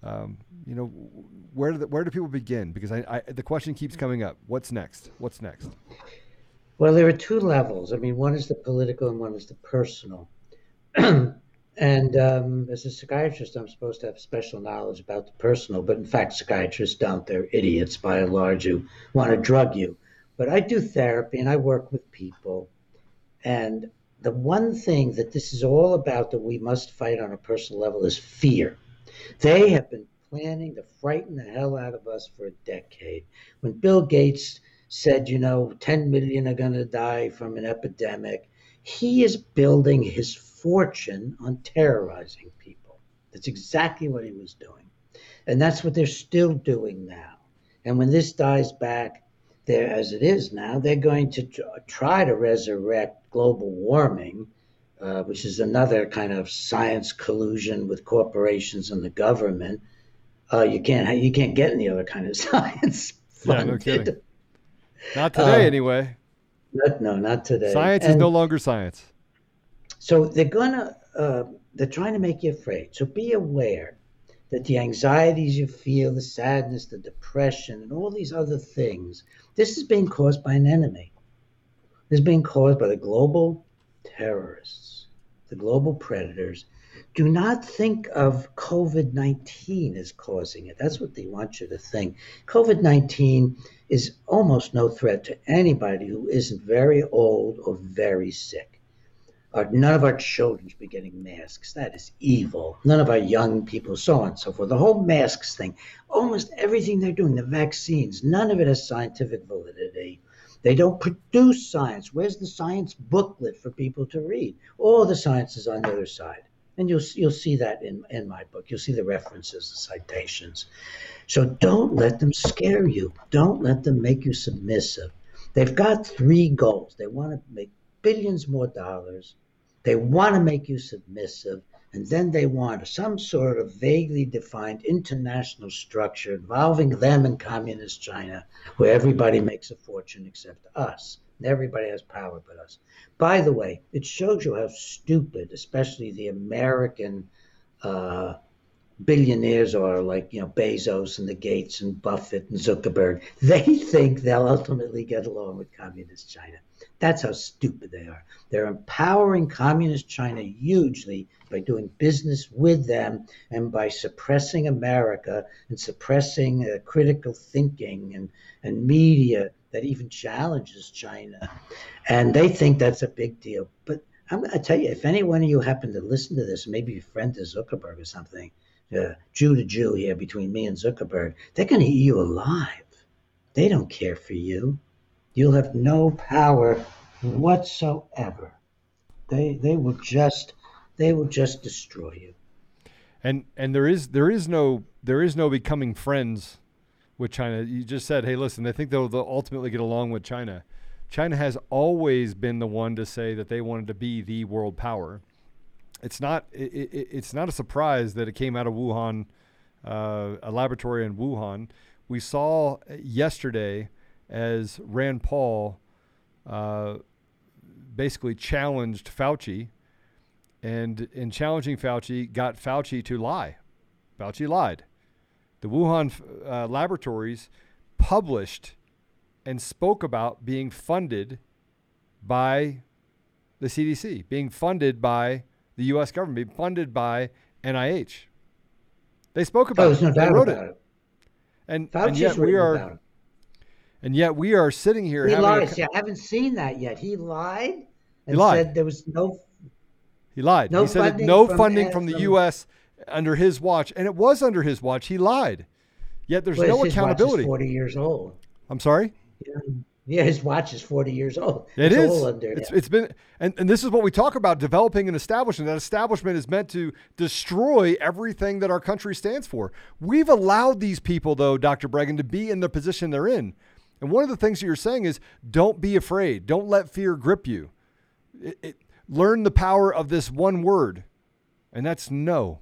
S1: Um, you know, where do the, where do people begin? Because I, I the question keeps coming up. What's next? What's next?
S3: Well, there are two levels. I mean, one is the political and one is the personal. and um, as a psychiatrist, I'm supposed to have special knowledge about the personal, but in fact, psychiatrists don't. They're idiots by and large who want to drug you. But I do therapy and I work with people. And the one thing that this is all about that we must fight on a personal level is fear. They have been planning to frighten the hell out of us for a decade. When Bill Gates said, you know, 10 million are going to die from an epidemic, he is building his fortune on terrorizing people. That's exactly what he was doing. And that's what they're still doing now. And when this dies back, there as it is now, they're going to try to resurrect global warming, uh, which is another kind of science collusion with corporations and the government. Uh, you can't you can't get any other kind of science.
S1: Yeah, no kidding. Not today,
S3: Uh,
S1: anyway.
S3: Not- no, not today.
S1: Science is no longer science.
S3: So they're gonna uh, they're trying to make you afraid. So be aware that the anxieties you feel, the sadness, the depression, and all these other things, this is being caused by an enemy. This is being caused by the global terrorists, the global predators. Do not think of COVID 19 as causing it. That's what they want you to think. COVID 19 is almost no threat to anybody who isn't very old or very sick. Our, none of our children should be getting masks. That is evil. None of our young people, so on and so forth. The whole masks thing, almost everything they're doing, the vaccines, none of it has scientific validity. They don't produce science. Where's the science booklet for people to read? All the science is on the other side. And you'll, you'll see that in, in my book. You'll see the references, the citations. So don't let them scare you. Don't let them make you submissive. They've got three goals. They want to make billions more dollars. They want to make you submissive. And then they want some sort of vaguely defined international structure involving them and communist China, where everybody makes a fortune except us. And everybody has power but us. By the way, it shows you how stupid, especially the American uh, billionaires are, like you know Bezos and the Gates and Buffett and Zuckerberg. They think they'll ultimately get along with communist China. That's how stupid they are. They're empowering communist China hugely by doing business with them and by suppressing America and suppressing uh, critical thinking and, and media that even challenges China. And they think that's a big deal. But I'm going to tell you, if any one of you happen to listen to this, maybe your friend is Zuckerberg or something, uh, Jew to Jew here between me and Zuckerberg, they're going to eat you alive. They don't care for you. You'll have no power whatsoever. They they will just they will just destroy you.
S1: And and there is there is no there is no becoming friends with China. You just said, hey, listen, they think they'll, they'll ultimately get along with China. China has always been the one to say that they wanted to be the world power. It's not it, it, it's not a surprise that it came out of Wuhan uh, a laboratory in Wuhan. We saw yesterday as Rand Paul uh, basically challenged Fauci, and in challenging Fauci, got Fauci to lie. Fauci lied. The Wuhan uh, laboratories published and spoke about being funded by the CDC, being funded by the U.S. government, being funded by NIH. They spoke about
S3: Oh, there's no
S1: it. They wrote
S3: about
S1: it.
S3: it.
S1: And,
S3: Fauci's
S1: and yet we are,
S3: about it.
S1: And yet we are sitting here.
S3: He
S1: a
S3: lied.
S1: co-
S3: I haven't seen that yet. He lied and
S1: lied.
S3: said there was no.
S1: He lied.
S3: No
S1: he said
S3: funding
S1: no
S3: from
S1: funding
S3: Ed-
S1: from the U.S. under his watch, and it was under his watch. He lied. Yet there's
S3: Well,
S1: no
S3: his watch is
S1: accountability.
S3: Forty years old.
S1: I'm sorry.
S3: Yeah, his watch is forty years old.
S1: It
S3: it's
S1: is.
S3: Under
S1: it's, it's been, and, and this is what we talk about developing an establishment. That establishment is meant to destroy everything that our country stands for. We've allowed these people, though, Dr. Breggin, to be in the position they're in. And one of the things that you're saying is don't be afraid. Don't let fear grip you. It, it, learn the power of this one word, and that's no.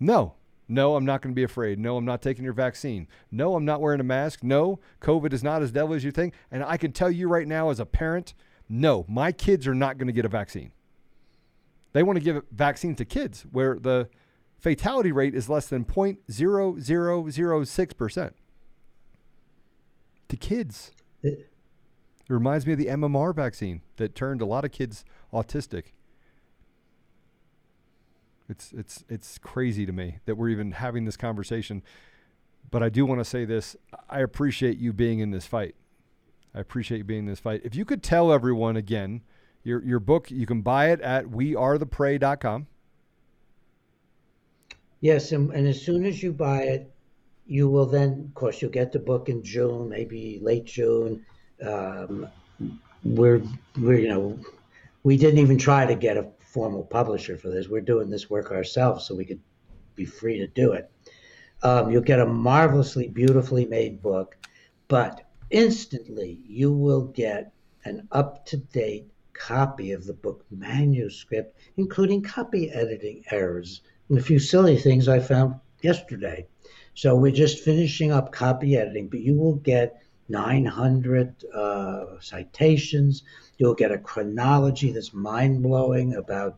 S1: No. No, I'm not going to be afraid. No, I'm not taking your vaccine. No, I'm not wearing a mask. No, COVID is not as deadly as you think. And I can tell you right now, as a parent, no, my kids are not going to get a vaccine. They want to give a vaccine to kids where the fatality rate is less than 0.0006%. To kids.
S3: It-
S1: It reminds me of the MMR vaccine that turned a lot of kids autistic. It's it's it's crazy to me that we're even having this conversation. But I do want to say this: I appreciate you being in this fight. I appreciate you being in this fight. If you could tell everyone again, your your book, you can buy it at wearetheprey.com.
S3: Yes, and, and as soon as you buy it, you will then, of course, you'll get the book in June, maybe late June. Um, we're we're you know, we didn't even try to get a formal publisher for this. We're doing this work ourselves, so we could be free to do it. Um, you'll get a marvelously, beautifully made book, but instantly you will get an up-to-date copy of the book manuscript, including copy editing errors and a few silly things I found yesterday. So we're just finishing up copy editing, but you will get 900 uh, citations. You'll get a chronology that's mind blowing about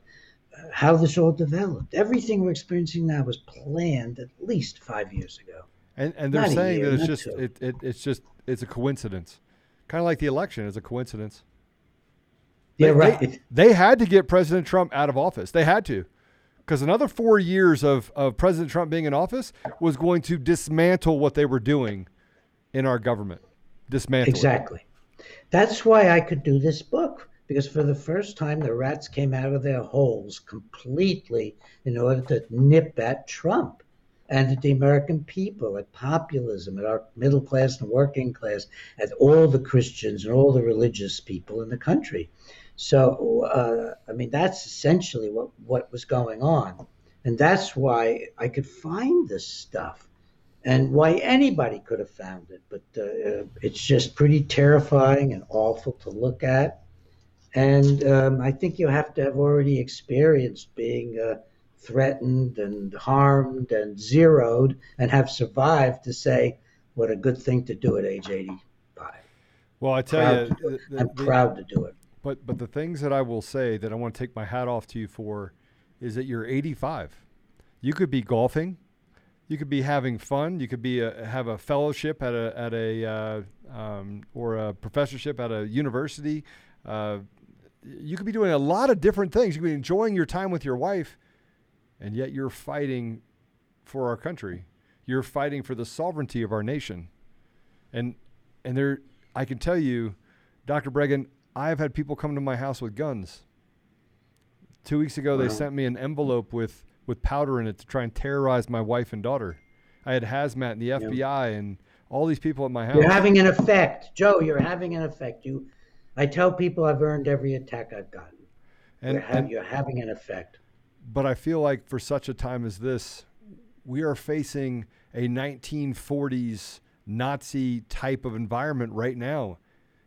S3: uh, how this all developed. Everything we're experiencing now was planned at least five years ago.
S1: And and they're
S3: Not
S1: saying
S3: year,
S1: that it's just it, it, it's just it's a coincidence. Kind of like the election is a coincidence.
S3: Yeah,
S1: They-
S3: right.
S1: They, they had to get President Trump out of office. They had to. Because another four years of, of President Trump being in office was going to dismantle what they were doing in our government. Dismantle.
S3: Exactly. That's why I could do this book because for the first time the rats came out of their holes completely in order to nip at Trump and at the American people, at populism, at our middle class and working class, at all the Christians and all the religious people in the country. So, uh, I mean, that's essentially what, what was going on. And that's why I could find this stuff and why anybody could have found it. But uh, it's just pretty terrifying and awful to look at. And um, I think you have to have already experienced being uh, threatened and harmed and zeroed and have survived to say what a good thing to do at age 85.
S1: Well, I tell
S3: Proud
S1: you,
S3: do
S1: the-
S3: I'm
S1: the-
S3: proud to do it.
S1: But but the things that I will say that I want to take my hat off to you for is that you're 85. You could be golfing, you could be having fun, you could be a, have a fellowship at a at a uh, um, or a professorship at a university. Uh, you could be doing a lot of different things. You could be enjoying your time with your wife, and yet you're fighting for our country. You're fighting for the sovereignty of our nation. And and there I can tell you, Dr. Breggin, I have had people come to my house with guns. Two weeks ago, they sent me an envelope with, with powder in it to try and terrorize my wife and daughter. I had hazmat and the FBI and all these people at my house.
S3: You're having an effect. Joe, you're having an effect. You, I tell people I've earned every attack I've gotten.
S1: and,
S3: you're, ha-
S1: and-
S3: you're having an effect.
S1: but I feel like for such a time as this, we are facing a 1940s Nazi type of environment right now.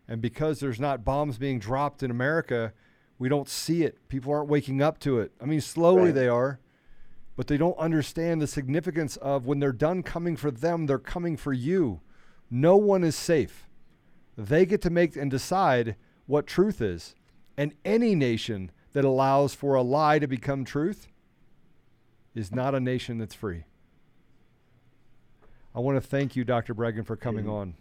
S1: And because there's not bombs being dropped in America, we don't see it. People aren't waking up to it. I mean, slowly
S3: Right.
S1: they are, but they don't understand the significance of when they're done coming for them, they're coming for you. No one is safe. They get to make and decide what truth is. And any nation that allows for a lie to become truth is not a nation that's free. I want to thank you, Dr. Breggin, for coming mm. on.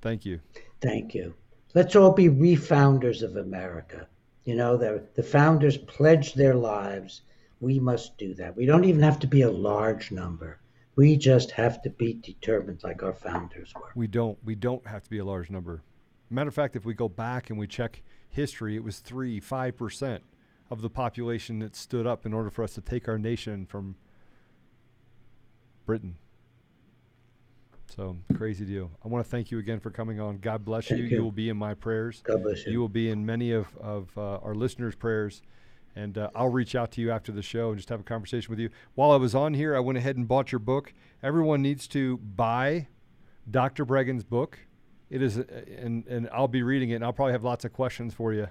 S1: Thank you.
S3: Thank you. Let's all be refounders of America. You know, the, the founders pledged their lives. We must do that. We don't even have to be a large number. We just have to be determined like our founders were.
S1: We don't. We don't have to be a large number. Matter of fact, if we go back and we check history, it was three, five percent of the population that stood up in order for us to take our nation from Britain. So crazy deal. I want to thank you again for coming on. God bless you. you. you. will be in my prayers.
S3: God bless you.
S1: You will be in many of, of uh, our listeners' prayers. And uh, I'll reach out to you after the show and just have a conversation with you. While I was on here, I went ahead and bought your book. Everyone needs to buy Dr. Breggin's book. It is, uh, and, and I'll be reading it, and I'll probably have lots of questions for you.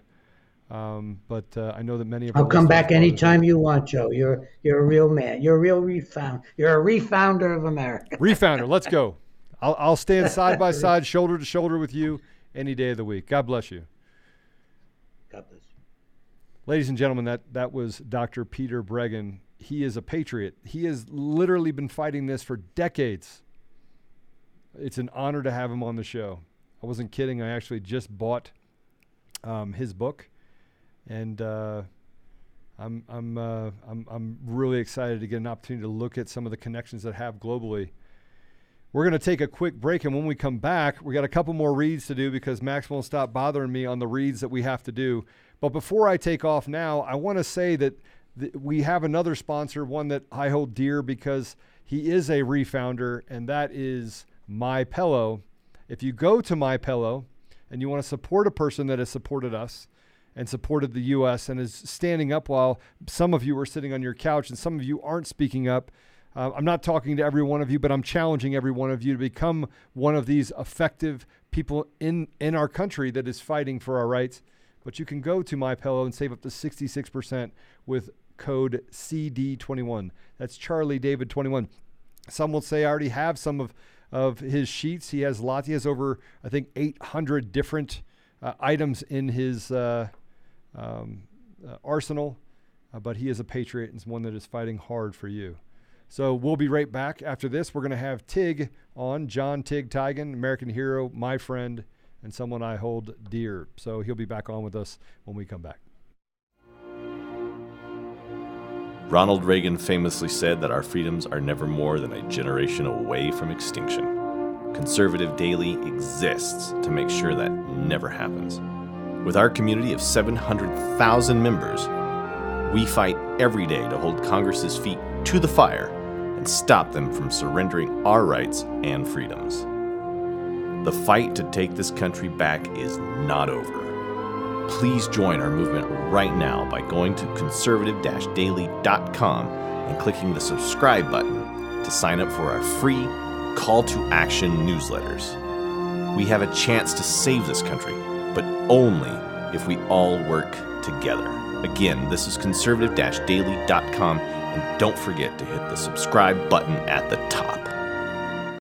S1: Um, but uh, I know that many of
S3: I'll come back anytime you want, Joe. You're you're a real man. You're a real refound. You're a refounder of America.
S1: refounder. Let's go. I'll, I'll stand side by side, shoulder to shoulder with you any day of the week. God bless you.
S3: God bless you.
S1: Ladies and gentlemen, that, that was Dr. Peter Breggin. He is a patriot. He has literally been fighting this for decades. It's an honor to have him on the show. I wasn't kidding. I actually just bought um, his book, and uh, I'm I'm uh, I'm I'm really excited to get an opportunity to look at some of the connections that I have globally we're going to take a quick break, and when we come back, we got a couple more reads to do because Max won't stop bothering me on the reads that we have to do. But before I take off now, I want to say that th- we have another sponsor, one that I hold dear because he is a refounder, and that is My Pillow. If you go to My Pillow and you want to support a person that has supported us and supported the U.S. and is standing up while some of you are sitting on your couch and some of you aren't speaking up uh, I'm not talking to every one of you, but I'm challenging every one of you to become one of these effective people in, in our country that is fighting for our rights. But you can go to My Pillow and save up to 66% with code CD21. That's Charlie David 21. Some will say I already have some of, of his sheets. He has lots. He has over, I think, 800 different uh, items in his uh, um, uh, arsenal. Uh, but he is a patriot and is one that is fighting hard for you. So we'll be right back after this. We're going to have Tig on, John Tig Tiegen, American hero, my friend, and someone I hold dear. So he'll be back on with us when we come back.
S2: Ronald Reagan famously said that our freedoms are never more than a generation away from extinction. Conservative Daily exists to make sure that never happens. With our community of 700,000 members, we fight every day to hold Congress's feet to the fire stop them from surrendering our rights and freedoms. The fight to take this country back is not over. Please join our movement right now by going to conservative daily.com and clicking the subscribe button to sign up for our free call to action newsletters. We have a chance to save this country, but only if we all work together. Again, this is conservative daily.com and don't forget to hit the subscribe button at the top.